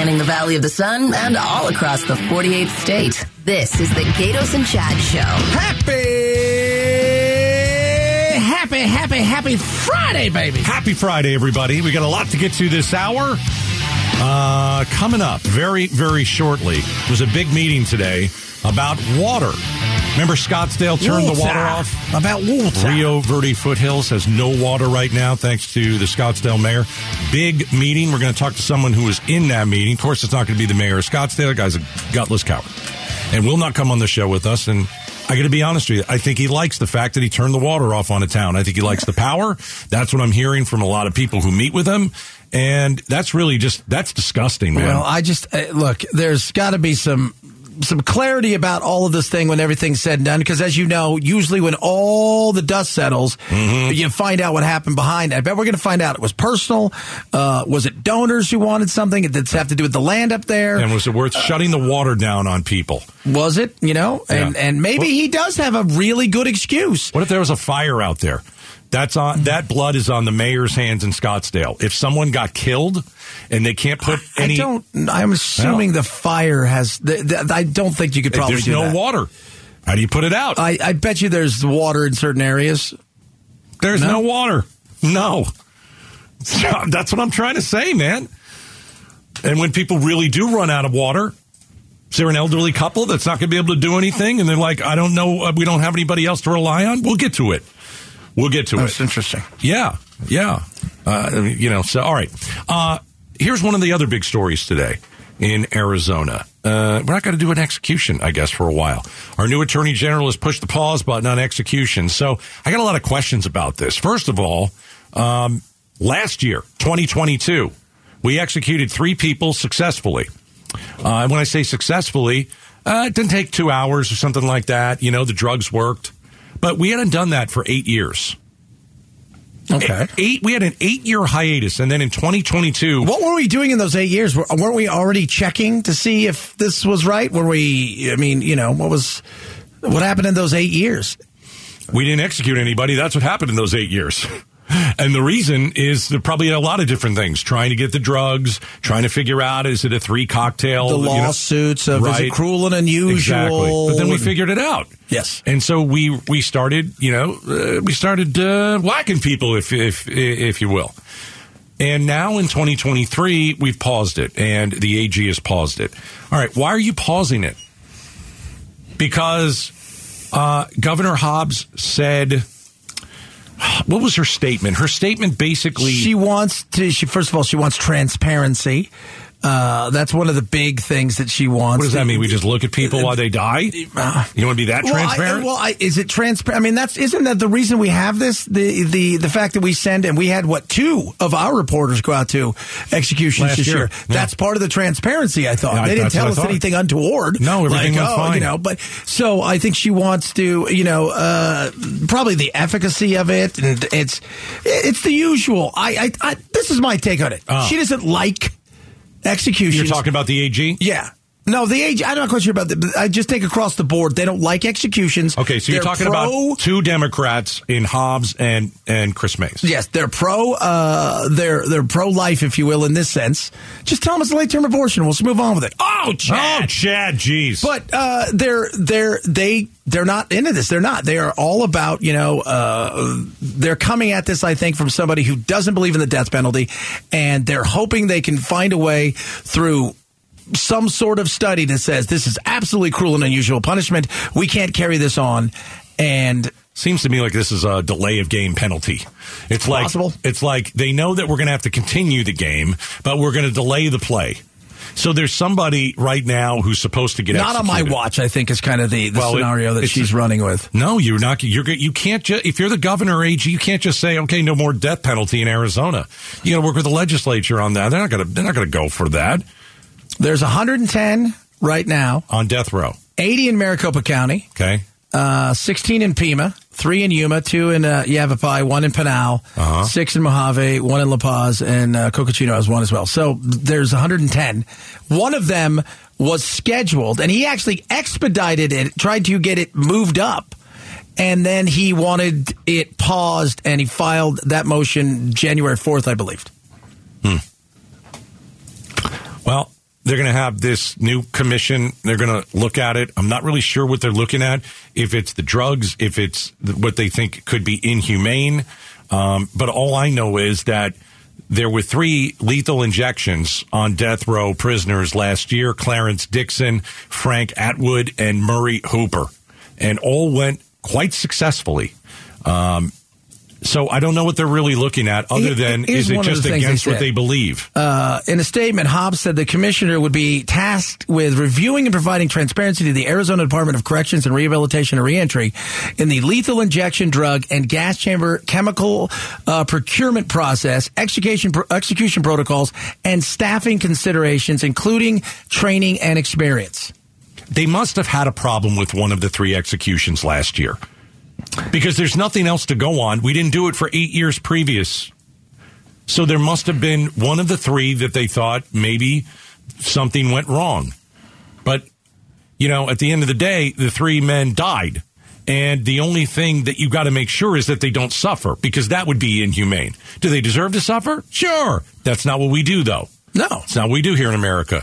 spanning the Valley of the Sun and all across the 48th state. This is the Gaydos and Chad Show. Happy, happy, happy, happy Friday, baby. Happy Friday, everybody. We got a lot to get to this hour. Uh, coming up very, very shortly was a big meeting today about water. Remember Scottsdale turned the water off? About water. Rio Verde Foothills has no water right now thanks to the Scottsdale mayor. Big meeting. We're going to talk to someone who was in that meeting. Of course, it's not going to be the mayor of Scottsdale. The guy's a gutless coward and will not come on the show with us. And I got to be honest with you. I think he likes the fact that he turned the water off on a town. I think he likes the power. That's what I'm hearing from a lot of people who meet with him. And that's really just, that's disgusting, man. Well, I just uh, look. There's got to be some some clarity about all of this thing when everything's said and done. Because as you know, usually when all the dust settles, Mm-hmm. you find out what happened behind it. I bet we're going to find out it was personal. Uh, was it donors who wanted something? It did have to do with the land up there? and was it worth shutting the water down on people? was it? You know, and Yeah. and maybe Well- he does have a really good excuse. What if there was a fire out there? That's on that blood is on the mayor's hands in Scottsdale. If someone got killed and they can't put any, I don't. I'm assuming the fire has. The, the, I don't think you could probably there's no that. water. How do you put it out? I, I bet you there's water in certain areas. There's No? no, water. No. That's what I'm trying to say, man. And when people really do run out of water, is there an elderly couple that's not going to be able to do anything? And they're like, I don't know, uh, we don't have anybody else to rely on? We'll get to it. We'll get to it. That's interesting. Yeah, yeah. Uh, you know, so, all right. Uh, here's one of the other big stories today in Arizona. Uh, we're not going to do an execution, I guess, for a while. Our new attorney general has pushed the pause button on execution. So I got a lot of questions about this. First of all, um, last year, 2022, we executed three people successfully. Uh, and when I say successfully, uh, it didn't take two hours or something like that. You know, the drugs worked. But we hadn't done that for eight years. Okay. Eight. We had an eight-year hiatus, and then in 2022, What were we doing in those eight years? Were- Weren't we already checking to see if this was right? Were we? I mean, you know, what was what happened in those eight years? we didn't execute anybody. That's what happened in those eight years. And the reason is there probably a lot of different things. Trying to get the drugs, trying to figure out is it a three cocktail? The you know- lawsuits of is it cruel and unusual? Exactly. But then we figured it out. Yes. And so we we started, you know, uh, we started uh, whacking people, if if if you will. And now in 2023, we've paused it, and the AG has paused it. All right, why are you pausing it? Because uh, Governor Hobbs said, what was her statement? Her statement basically. She wants to. She first of all, she wants transparency. Uh, that's one of the big things that she wants. what does that mean? We just look at people while they die? You want to be that Well, I- transparent? well, I, is it transparent? I mean, that's isn't that the reason we have this? The the the fact that we send and we had what two of our reporters go out to executions Last this year. year. Yeah. That's part of the transparency. I thought Yeah, I- they didn't tell us anything untoward. No, everything like, oh, fine. You know, but so I think she wants to, you know, uh, probably the efficacy of it, and it's it's the usual. I, I, I this is my take on it. Oh. She doesn't like executions. You're talking about the AG? Yeah. No, the age. I'm not quite sure about that. But I just think across the board, they don't like executions. Okay, so you're They're talking pro- about two Democrats in Hobbs and and Kris Mayes. Yes, they're pro. Uh, they're they're pro life, if you will, in this sense. Just tell them it's a late term abortion. We'll just move on with it. Oh, Oh, Chad, jeez. But uh, they're they're they they're not into this. They're not. They are all about you know. Uh, they're coming at this, I think, from somebody who doesn't believe in the death penalty, and they're hoping they can find a way through some sort of study that says this is absolutely cruel and unusual punishment. We can't carry this on, and Seems to me like this is a delay of game penalty. It's like Possible. it's like they know that we're going to have to continue the game, but we're going to delay the play. So there's somebody right now who's supposed to get not on my watch. I think is kind of the, the Well, it- scenario that it's- she's running with. No, you're not. You're you can't just if you're the governor, AG, you can't just say okay, no more death penalty in Arizona. You got to work with the legislature on that. They're not going to. They're not going to go for that There's 110 right now, on death row. 80 in Maricopa County, Okay. uh, 16 in Pima, three in Yuma, two in uh, Yavapai, one in Pinal, Uh-huh. six in Mohave, one in La Paz, and uh, Coconino has one as well. So there's 110. One of them was scheduled, and he actually expedited it, tried to get it moved up. And then he wanted it paused, and he filed that motion January 4th, I believe. Hmm. Well, they're going to have this new commission. They're going to look at it. I'm not really sure what they're looking at. If it's the drugs, if it's what they think could be inhumane. Um, but all I know is that there were three lethal injections on death row prisoners last year Clarence Dixon, Frank Atwood, and Murray Hooper. And all went quite successfully. Um, so I don't know what they're really looking at, other than Here's is it just against they what they believe? Uh, in a statement, Hobbs said the commissioner would be tasked with reviewing and providing transparency to the Arizona Department of Corrections and Rehabilitation and Reentry in the lethal injection drug and gas chamber chemical uh, procurement process, execution execution protocols, and staffing considerations, including training and experience. they must have had a problem with one of the three executions last year because there's nothing else to go on. We didn't do it for eight years previous. So there must have been one of the three that they thought maybe something went wrong. But, you know, at the end of the day, the three men died. And the only thing that you got to make sure is that they don't suffer because that would be inhumane. Do they deserve to suffer? Sure. That's not what we do, though. No. It's not what we do here in America.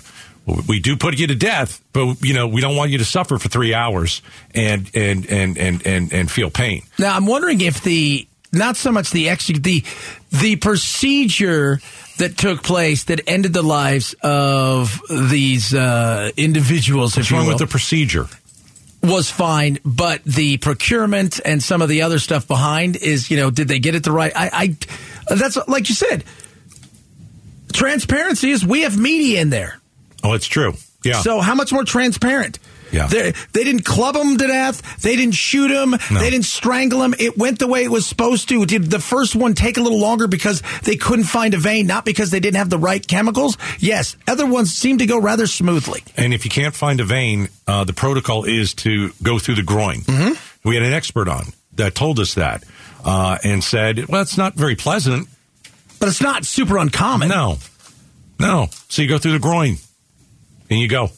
We do put you to death, but you know we don't want you to suffer for three hours and and and and and, and feel pain. Now I'm wondering if the not so much the ex the the procedure that took place that ended the lives of these uh, individuals, What's wrong will, with the procedure? was fine, but the procurement and some of the other stuff behind is, you know, did they get it the right? I, I that's like you said. Transparency is we have media in there. Oh, it's true. Yeah. So how much more transparent? Yeah. They, they didn't club him to death. They didn't shoot him. No. They didn't strangle him. It went the way it was supposed to. Did the first one take a little longer because they couldn't find a vein, not because they didn't have the right chemicals? Yes. Other ones seem to go rather smoothly. and if you can't find a vein, uh, the protocol is to go through the groin. Mm-hmm. We had an expert on that told us that uh, and said, "Well, it's not very pleasant." But it's not super uncommon. No, no. So you go through the groin, and you go.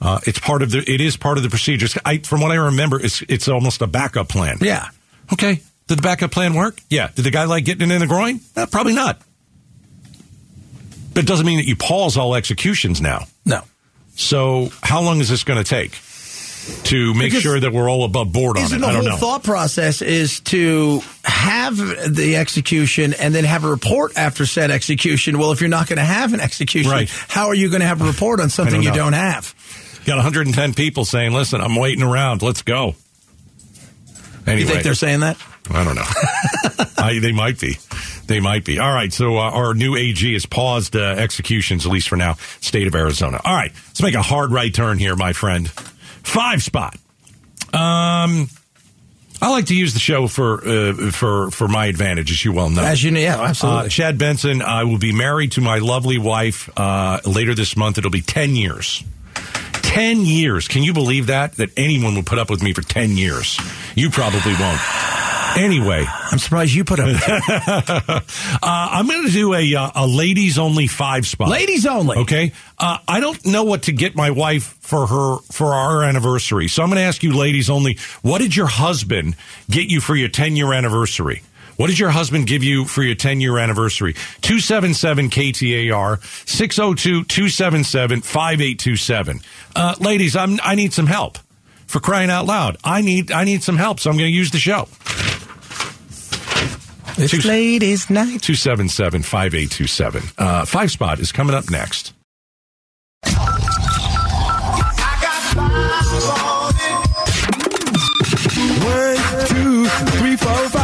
Uh, it's part of the. It is part of the procedures. I, from what I remember, it's it's almost a backup plan. Yeah. Okay. Did the backup plan work? Yeah. Did the guy like getting it in the groin? Uh, probably not. But it doesn't mean that you pause all executions now. No. So how long is this going to take to make Because sure that we're all above board on it? the I don't whole know. thought process is to have the execution and then have a report after said execution? Well, if you're not going to have an execution, Right. how are you going to have a report on something don't you know. don't have? Got 110 people saying, "Listen, I'm waiting around. Let's go." Anyway, You think they're saying that? I don't know. I, they might be. They might be. All right. So uh, our new AG has paused uh, executions, at least for now, state of Arizona. All right. Let's make a hard right turn here, my friend. Five spot. Um, I like to use the show for uh, for for my advantage, as you well know. As you know, yeah, absolutely. Uh, Chad Benson, I will be married to my lovely wife uh, later this month. It'll be 10 years. 10 years. Can you believe that? That anyone would put up with me for 10 years. You probably won't. Anyway, I'm surprised you put up uh, I'm going to do a, uh, a ladies only five spot. ladies only. Okay. Uh, I don't know what to get my wife for her for our anniversary, so I'm going to ask you, ladies only. What did your husband get you for your 10 year anniversary? What did your husband give you for your 10 year anniversary? 277 KTAR 602 277 5827. Uh, Ladies, I'm, I need some help. For crying out loud, I need I need some help, so I'm going to use the show. It's Two- ladies' night. 277 5827. Uh, Five spot is coming up next. One, two, three, four, five. Five Spot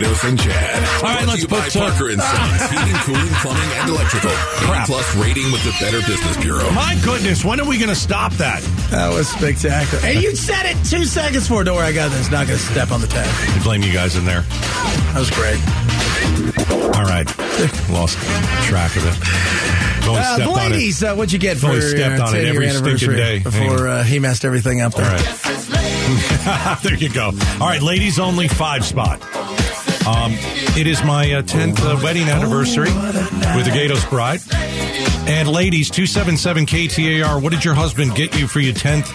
with and Chad. All right, Brought let's to you by put, uh, Parker and Sons Heating, Cooling, Plumbing, and Electrical. A plus rating with the Better Business Bureau. My goodness, when are we going to stop that? That was spectacular. And you said it two seconds before. Don't worry, I got this. Not going to step on the tag. I blame you guys in there. That was great. All right, lost track of it. Only Uh, the ladies, uh, what'd you get for your stepped on it 10 year every stinking anniversary day. before uh, he messed everything up there? right. there you go. All right, ladies only five spot. Um, it is my uh, 10th uh, wedding anniversary with the Gaydos bride. And ladies, 277 KTAR, what did your husband get you for your 10th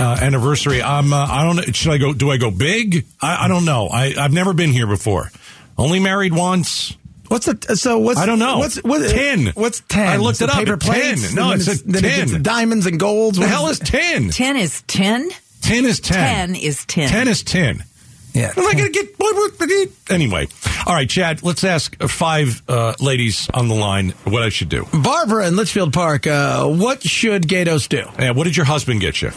uh, anniversary? I'm, uh, I don't know. Should I go, do I go big? I, I don't know. I, I've never been here before. Only married once. What's the so what's I don't know. What's what, Tin. What's ten? I looked The it up. Paper It's 10. No, and it then said then it 10. diamonds and golds. The hell is 10? 10 is 10? 10 is 10. 10 is 10. 10 is 10. Yeah. Am I going to get. Anyway. All right, Chad, let's ask five uh, ladies on the line what I should do. Barbara in Litchfield Park. Uh, what should Gaydos do? Yeah, what did your husband get you?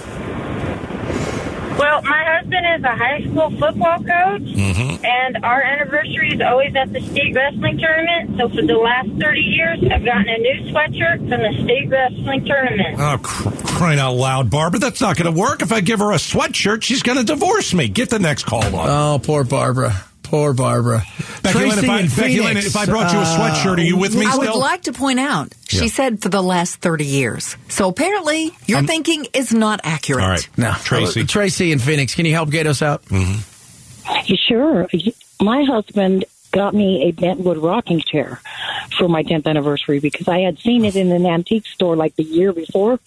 Well, my husband is a high school football coach, Mm-hmm. and our anniversary is always at the state wrestling tournament. So for the last 30 years, I've gotten a new sweatshirt from the state wrestling tournament. Oh, cr- crying out loud, Barbara. That's not going to work. If I give her a sweatshirt, she's going to divorce me. Get the next call on. Oh, poor Barbara. Poor Barbara. Becky Lynn, Tracy if I, in Becky Lynn, Phoenix, if I brought you a sweatshirt, are you with me I would like to point out, she Yeah. said for the last 30 years. So apparently, your thinking is not accurate. All right. No, Tracy. Uh, Tracy in Phoenix. Can you help Gaydos out? Sure. My husband got me a Bentwood rocking chair for my 10th anniversary because I had seen it in an antique store like the year before.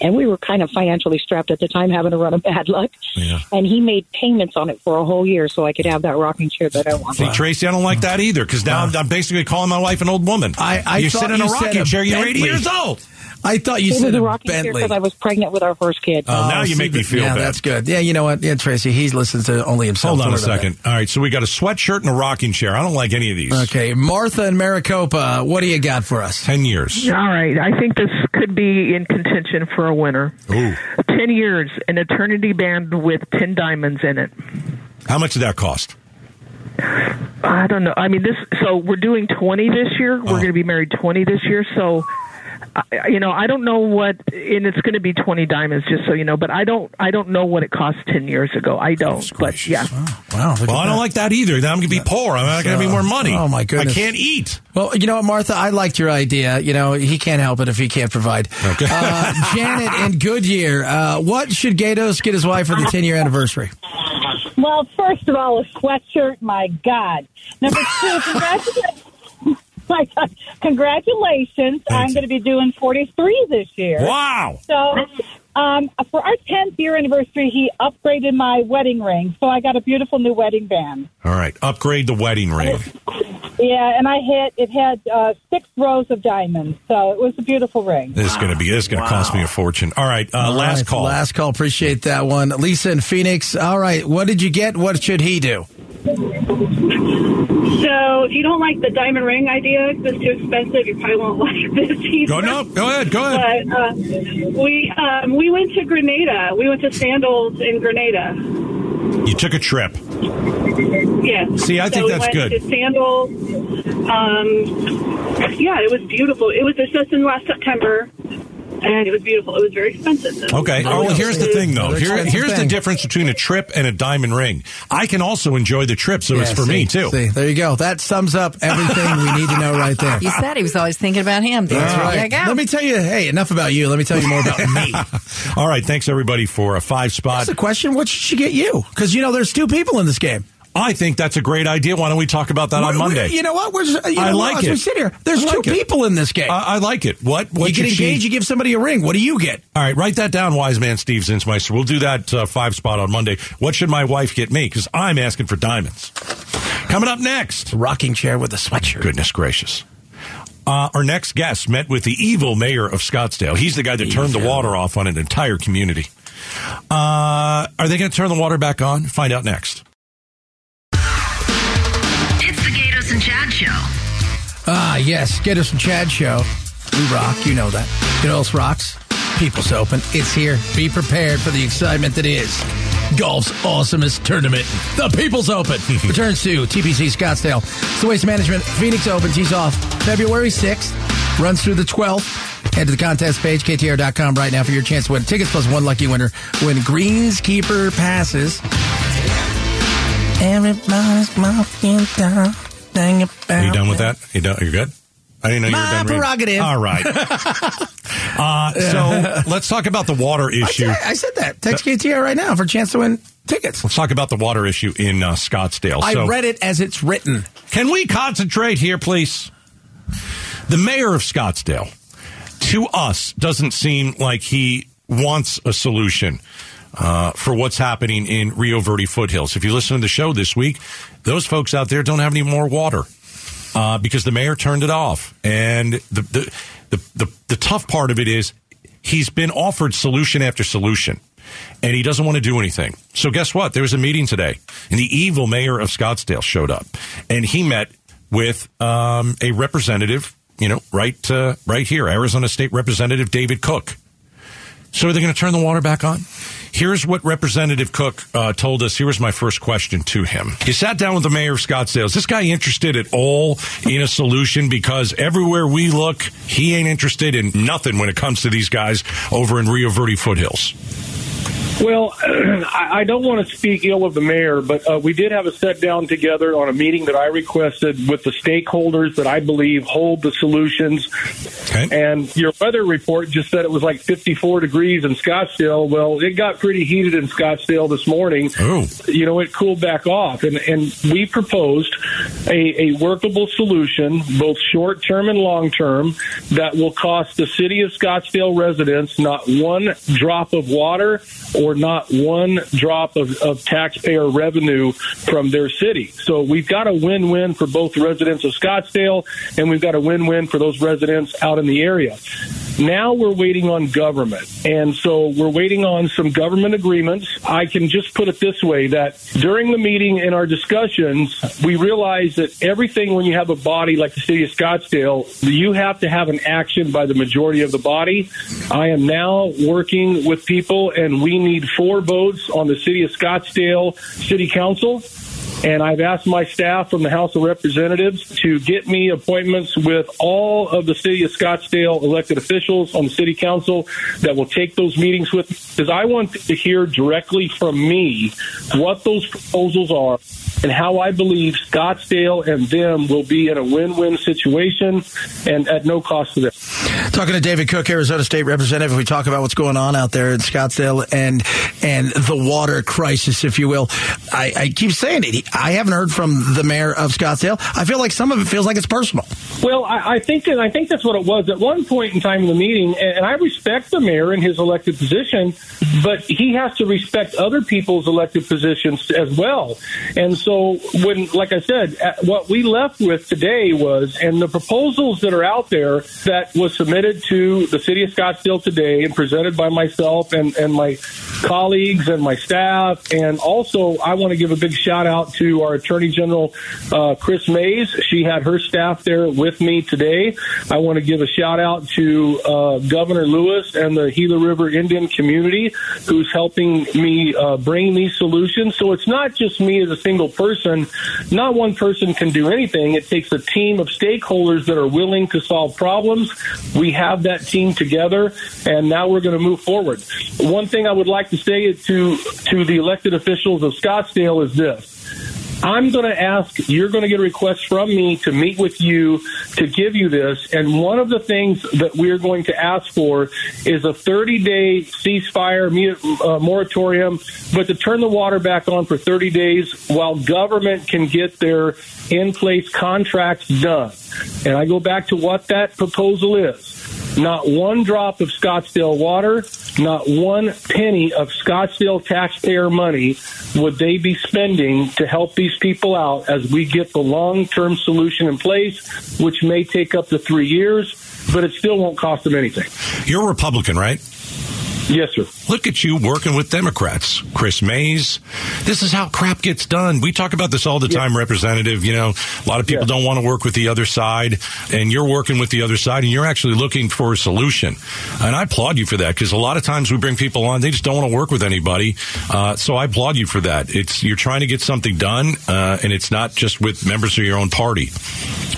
And we were kind of financially strapped at the time, having to run a bad luck. Yeah. And he made payments on it for a whole year so I could have that rocking chair that I wanted. See, Tracy, I don't like that either because now I'm, I'm basically calling my wife an old woman. I- I you thought sit in a rocking chair, you're 80 years old. I thought you It said was a a rocking chair Bentley. because I was pregnant with our first kid. Oh, now you see, make me feel yeah, bad. that's good. Yeah, you know what? Yeah, Tracy, he listens to only himself. Hold on a second. All right, so we got a sweatshirt and a rocking chair. I don't like any of these. Okay, Martha in Maricopa, what do you got for us? 10 years. All right. I think this could be in contention for a winner. Ooh. 10 years, an eternity band with 10 diamonds in it. How much did that cost? I don't know. I mean, this, so we're doing 20 this year. We're Oh. going to be married 20 this year. So, I- you know, I don't know what, and it's going to be 20 diamonds, just so you know, but I don't, I don't know what it cost 10 years ago. I don't, but yeah. Wow. look Well, I don't that. like that either. Then I'm going to be poor. I'm not going to have any more money. Oh, my goodness. I can't eat. Well, you know what, Martha? I liked your idea. You know, he can't help it if he can't provide. Okay. Uh, Janet and Goodyear, uh, what should Gaydos get his wife for the 10 year anniversary? Well, first of all, a sweatshirt. My God. Number two, congratulations. My God, congratulations! I'm going to be doing 43 this year. Wow. So, um, for our 10th year anniversary, he upgraded my wedding ring, so I got a beautiful new wedding band. All right. Upgrade the wedding ring. Yeah, and I had it had uh, six rows of diamonds, so it was a beautiful ring. This is going to be, this is going to cost me a fortune. All right. Uh, All last right, call. Last call. Appreciate that one. Lisa in Phoenix. All right. What did you get? What should he do? So if you don't like the diamond ring idea, it's too expensive, you probably won't like this either. Go, no, go ahead. Go ahead. But uh, we um, we went to Grenada. We went to Sandals in Grenada. You took a trip. Yes. See, I So think we that's went good. To Sandals. Um, yeah, it was beautiful. It was just in last September, and it was beautiful. It was very expensive. though. Okay. Oh, well, here's the thing, though. Here, expensive here's the difference between a trip and a diamond ring. I can also enjoy the trip, so it's for see, me too. See, there you go. That sums up everything we need to know right there. You said he was always thinking about him. That's There right. you. Let me tell you. Hey, enough about you. Let me tell you more about me. All right. Thanks everybody for a five spot. That's the question. What should she get you? Because you know there's two people in this game. I think that's a great idea. Why don't we talk about that on We're- Monday? You know what? We're just, you know I what? like As we sit here, there's like two it. people in this game. I, I like it. What? What you get should she- engaged, you give somebody a ring. What do you get? All right, write that down, wise man Steve Zinsmeister. We'll do that uh, five spot on Monday. What should my wife get me? Because I'm asking for diamonds. Coming up next. Rocking chair with a sweatshirt. Goodness gracious. Uh, our next guest met with the evil mayor of Scottsdale. He's the guy that turned the water off on an entire community. Uh, are they going to turn the water back on? Find out next. Ah, yes. Get us some Chad show. We rock. You know that. You know else rocks? People's Open. It's here. Be prepared for the excitement that is golf's awesomest tournament. The People's Open returns to TPC Scottsdale. It's the Waste Management Phoenix Open tees off February 6th, runs through the 12th. Head to the contest page, KTAR.com right now for your chance to win tickets plus one lucky winner when Greenskeeper passes. Everybody's walking down. About Are you done with that? You done? You're good? I didn't know you My were done. reading. prerogative. All right. uh, so let's talk about the water issue. I said that. Text KTAR right now for a chance to win tickets. Let's talk about the water issue in uh, Scottsdale. I So- read it as it's written. Can we concentrate here, please? The mayor of Scottsdale, to us, doesn't seem like he wants a solution uh, for what's happening in Rio Verde foothills. If you listen to the show this week, those folks out there don't have any more water. uh, because the mayor turned it off. And the, the, the, the, the tough part of it is he's been offered solution after solution and he doesn't want to do anything. So guess what? There was a meeting today, and the evil mayor of Scottsdale showed up, and he met with um, a representative, you know, right uh, right here, Arizona State Representative David Cook. So are they going to turn the water back on? Here's what Representative Cook uh, told us. Here was my first question to him. He sat down with the mayor of Scottsdale. Is this guy interested at all in a solution? Because everywhere we look, he ain't interested in nothing when it comes to these guys over in Rio Verde foothills. Well, I I don't want to speak ill of the mayor, but uh, we did have a set down together on a meeting that I requested with the stakeholders that I believe hold the solutions. And your weather report just said it was like 54 degrees in Scottsdale. Well, it got pretty heated in Scottsdale this morning. Oh. You know, it cooled back off. And, and we proposed a, a workable solution, both short term and long term, that will cost the city of Scottsdale residents not one drop of water or not one drop of, of taxpayer revenue from their city. So we've got a win win for both residents of Scottsdale and we've got a win win for those residents out in the area. Now we're waiting on government. And so we're waiting on some government agreements. I can just put it this way that during the meeting in our discussions, we realized that everything when you have a body like the city of Scottsdale, you have to have an action by the majority of the body. I am now working with people and we need four votes on the city of Scottsdale City Council. And I've asked my staff from the House of Representatives to get me appointments with all of the city of Scottsdale elected officials on the city council that will take those meetings with me because I want to hear directly from me what those proposals are and how I believe Scottsdale and them will be in a win-win situation and at no cost to them. Talking to David Cook, Arizona State Representative, we talk about what's going on out there in Scottsdale and and the water crisis, if you will. I, I keep saying it. I haven't heard from the mayor of Scottsdale. I feel like some of it feels like it's personal. Well, I, I think and I think that's what it was at one point in time in the meeting. And, and I respect the mayor in his elected position, but he has to respect other people's elected positions as well. And so, when, like I said, uh, what we left with today was, and the proposals that are out there that was submitted to the city of Scottsdale today and presented by myself and, and my colleagues and my staff. And also, I want to give a big shout out to our Attorney General, uh, Kris Mayes. She had her staff there with me today. I want to give a shout out to uh, Governor Lewis and the Gila River Indian community who's helping me uh, bring these solutions. So it's not just me as a single person. Not one person can do anything. It takes a team of stakeholders that are willing to solve problems. We have that team together, and now we're going to move forward. One thing I would like to say to to the elected officials of Scottsdale is this. I'm going to ask, you're going to get a request from me to meet with you to give you this. And one of the things that we're going to ask for is a 30 day ceasefire uh, moratorium, but to turn the water back on for 30 days while government can get their in place contracts done. And I go back to what that proposal is. Not one drop of Scottsdale water, not one penny of Scottsdale taxpayer money would they be spending to help these people out as we get the long term solution in place, which may take up to three years, but it still won't cost them anything. You're a Republican, right? Yes, sir. Look at you working with Democrats. Kris Mayes. This is how crap gets done. We talk about this all the time, Representative. You know, a lot of people don't want to work with the other side, and you're working with the other side, and you're actually looking for a solution. And I applaud you for that because a lot of times we bring people on, they just don't want to work with anybody. Uh, so I applaud you for that. It's you're trying to get something done, uh, and it's not just with members of your own party.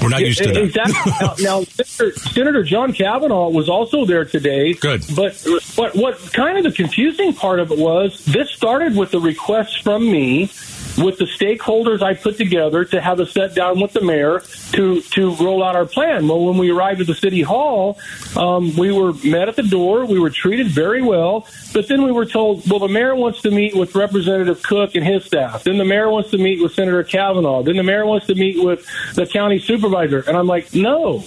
We're not Yeah, used to that. Exactly. now, now Senator, Senator John Kavanagh was also there today. Good. But what what kind of the confusing part of it was this started with the request from me with the stakeholders I put together to have a set down with the mayor to to roll out our plan. Well, when we arrived at the city hall, um, we were met at the door. We were treated very well, but then we were told, well, the mayor wants to meet with Representative Cook and his staff. Then the mayor wants to meet with Senator Kavanagh. Then the mayor wants to meet with the county supervisor. And I'm like, no.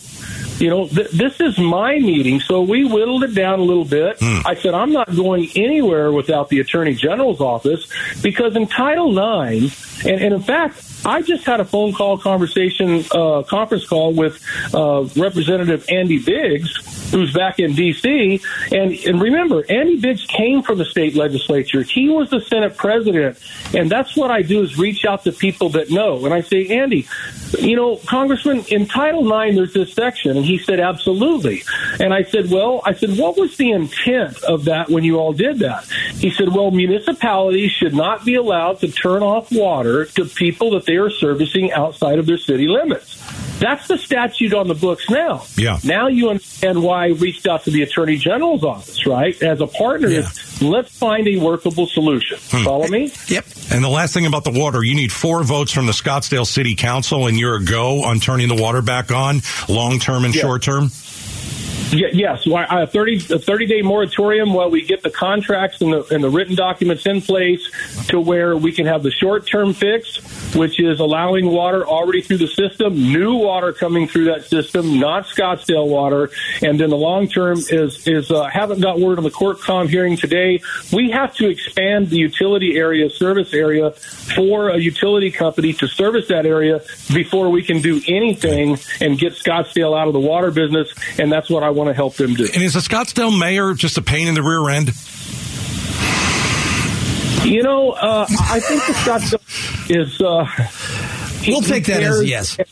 You know, th- this is my meeting, so we whittled it down a little bit. Hmm. I said I'm not going anywhere without the Attorney General's office because in Title IX, and, and in fact, I just had a phone call conversation, uh, conference call with uh, Representative Andy Biggs, who's back in D.C. And, and remember, Andy Biggs came from the state legislature. He was the Senate president, and that's what I do is reach out to people that know. And I say, Andy, you know, Congressman, in Title IX, there's this section, and he said, absolutely. And I said, well, I said, what was the intent of that when you all did that? He said, well, municipalities should not be allowed to turn off water to people that they are servicing outside of their city limits. That's the statute on the books now. Yeah. Now you understand why I reached out to the Attorney General's office, right? As a partner, is let's find a workable solution. Hmm. Follow me? Yep. And the last thing about the water, you need four votes from the Scottsdale City Council, and you're a go on turning the water back on, long term and Yeah. short term. Ye- Yes, a 30 a 30 day moratorium while we get the contracts and the and the written documents in place to where we can have the short term fix, which is allowing water already through the system, new water coming through that system, not Scottsdale water, and then the long term is is uh, haven't got word on the court com hearing today. We have to expand the utility area service area for a utility company to service that area before we can do anything and get Scottsdale out of the water business, and that's what I want to help them do. And is the Scottsdale mayor just a pain in the rear end? You know, uh, I think the Scottsdale is. Uh, We'll take that as a yes.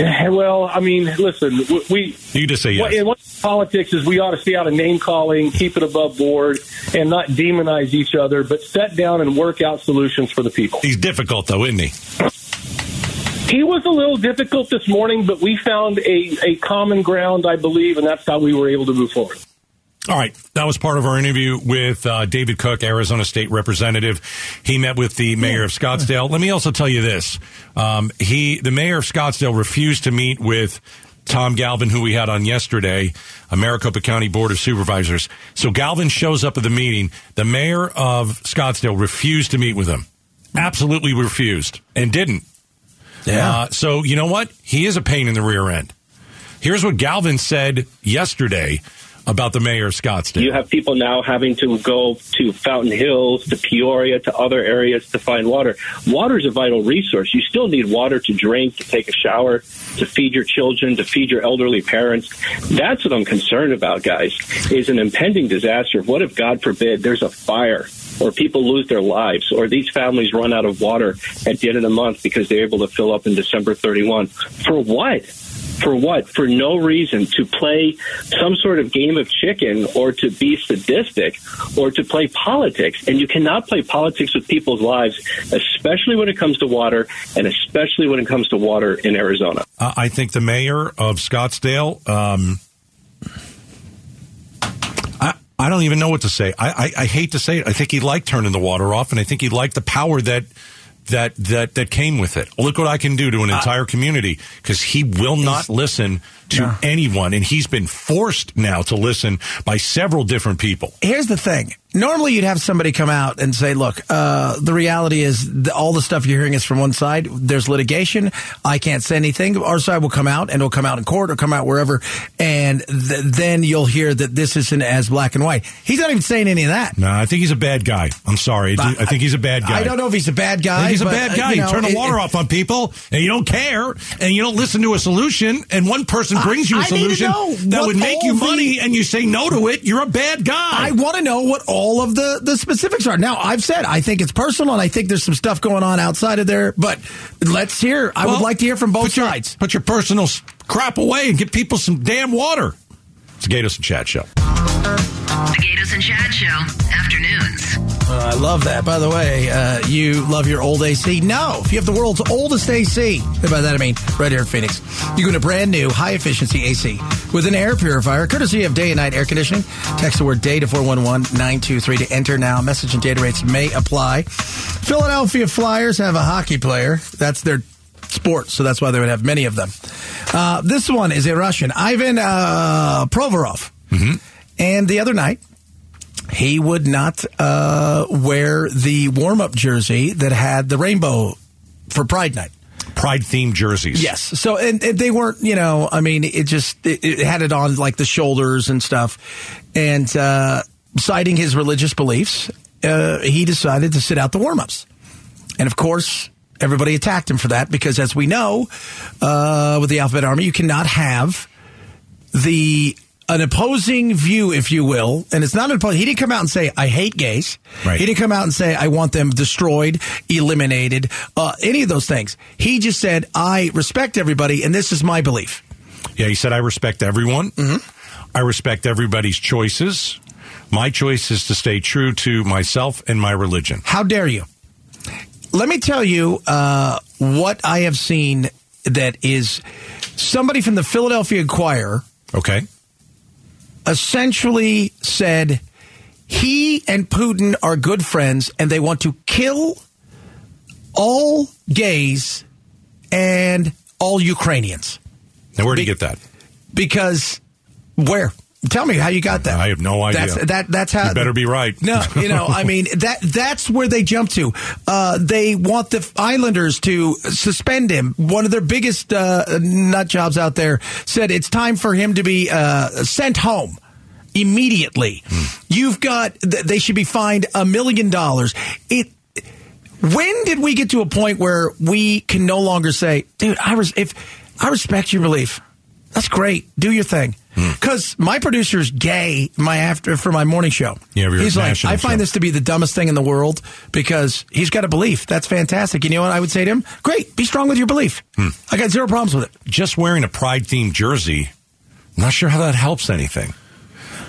Well, I mean, listen, we- we. You just say yes. What, and politics is we ought to stay out of name calling, keep it above board, and not demonize each other, but sit down and work out solutions for the people. He's difficult, though, isn't he? He was a little difficult this morning, but we found a, a common ground, I believe, and that's how we were able to move forward. All right. That was part of our interview with uh, David Cook, Arizona State Representative. He met with the mayor of Scottsdale. Let me also tell you this. Um, he, the mayor of Scottsdale refused to meet with Tom Galvin, who we had on yesterday, a Maricopa County Board of Supervisors. So Galvin shows up at the meeting. The mayor of Scottsdale refused to meet with him. Absolutely refused and didn't. Yeah. Uh, so you know what? He is a pain in the rear end. Here's what Galvin said yesterday about the mayor of Scottsdale. You have people now having to go to Fountain Hills, to Peoria, to other areas to find water. Water is a vital resource. You still need water to drink, to take a shower, to feed your children, to feed your elderly parents. That's what I'm concerned about, guys, is an impending disaster. What if, God forbid, there's a fire? Or people lose their lives, or these families run out of water at the end of the month because they're able to fill up in December 31. For what? For what? For no reason to play some sort of game of chicken or to be sadistic or to play politics. And you cannot play politics with people's lives, especially when it comes to water and especially when it comes to water in Arizona. I think the mayor of Scottsdale. Um, I don't even know what to say. I, I I hate to say it. I think he liked turning the water off, and I think he liked the power that. That, that that came with it. Look what I can do to an entire community because he will not listen to anyone, and he's been forced now to listen by several different people. Here's the thing. Normally, you'd have somebody come out and say, "Look, uh, the reality is the, all the stuff you're hearing is from one side. There's litigation. I can't say anything. Our side will come out, and it'll come out in court or come out wherever, and th- then you'll hear that this isn't as black and white." He's not even saying any of that. No, I think he's a bad guy. I'm sorry. I, I think he's a bad guy. I don't know if he's a bad guy. I think he's a bad uh, guy. you You, know, turn the it- water it- off on people, and you don't care, and you don't listen to a solution, and one person brings you a I solution that would make you all the- money, and you say no to it. You're a bad guy. I want to know what all of the, the specifics are. Now, I've said I think it's personal, and I think there's some stuff going on outside of there. But let's hear. I would like to hear from both put your- sides. Put your personal crap away and give people some damn water. It's a Gaydos and Chad Show. The Gaydos and Chad Show, afternoons. Uh, I love that. By the way, uh, you love your old AC? No. If you have the world's oldest AC, and by that I mean right here in Phoenix, you get a brand new high efficiency AC with an air purifier, courtesy of day and night air conditioning. Text the word day to 411-923 to enter now. Message and data rates may apply. Philadelphia Flyers have a hockey player. That's their sport, so that's why they would have many of them. Uh, this one is a Russian, Ivan uh, Provorov. And the other night, he would not uh, wear the warm up jersey that had the rainbow for Pride Night. Pride themed jerseys. Yes. So, and, and they weren't, you know, I mean, it just, it, it had it on like the shoulders and stuff. And, uh, citing his religious beliefs, uh, he decided to sit out the warm ups. And of course, everybody attacked him for that because as we know, uh, with the Alphabet Army, you cannot have the, an opposing view, if you will, and it's not an opposing. He didn't come out and say, I hate gays. Right. He didn't come out and say, I want them destroyed, eliminated, uh, any of those things. He just said, I respect everybody, and this is my belief. Yeah, he said, I respect everyone. Mm-hmm. I respect everybody's choices. My choice is to stay true to myself and my religion. How dare you? Let me tell you uh, what I have seen that is somebody from the Philadelphia Inquirer Okay. essentially said he and Putin are good friends and they want to kill all gays and all Ukrainians. Now, where did you get that? Because where? Tell me how you got that. I have no idea. That's that. That's how. You better be right. No, you know, I mean that. That's where they jump to. Uh, they want the Islanders to suspend him. One of their biggest uh, nut jobs out there said it's time for him to be uh, sent home immediately. You've got. They should be fined a million dollars. It. When did we get to a point where we can no longer say, "Dude, I res- if I respect your belief, that's great. Do your thing." Hmm. Because my producer's gay. My after for my morning show. Yeah, he's like, I find show. this to be the dumbest thing in the world because he's got a belief. That's fantastic. You know what I would say to him? Great, be strong with your belief. Hmm. I got zero problems with it. Just wearing a pride themed jersey, not sure how that helps anything.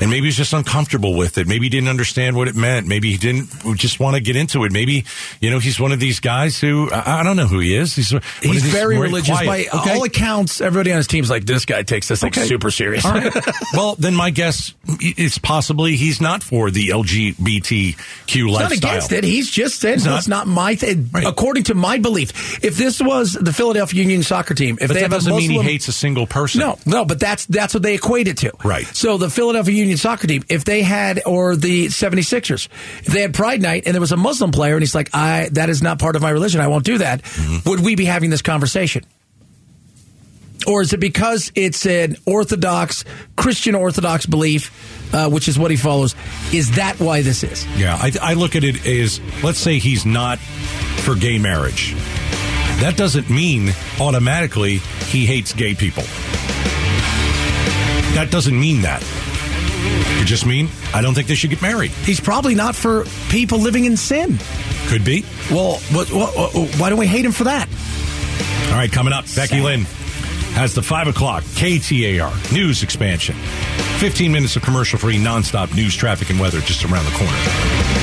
And maybe he's just uncomfortable with it. Maybe he didn't understand what it meant. Maybe he didn't just want to get into it. Maybe, you know, he's one of these guys who, I, I don't know who he is. He's, He's very religious. quiet- By Okay. all accounts, everybody on his team's like, this guy takes this like Okay. super serious. Right. well, then my guess is possibly he's not for the LGBTQ He's lifestyle. not against it. He's just said He's that's not my thing. According to my belief, if this was the Philadelphia Union soccer team, if But they that have a doesn't mean he hates a single person. No, no, but that's that's what they equate it to. Right. So the Philadelphia Union soccer team, if they had or the 76ers, if they had Pride Night and there was a Muslim player and he's like, I that is not part of my religion, I won't do that, Mm-hmm. would we be having this conversation? Or is it because it's an Orthodox, Christian Orthodox belief, uh, which is what he follows? Is that why this is? Yeah, I, I look at it as let's say he's not for gay marriage. That doesn't mean automatically he hates gay people. That doesn't mean that. It just mean I don't think they should get married. He's probably not for people living in sin. Could be. Well, what, what, what- why don't we hate him for that? All right, coming up, Becky Lynn has the 5 o'clock KTAR news expansion. 15 minutes of commercial free nonstop news, traffic, and weather just around the corner.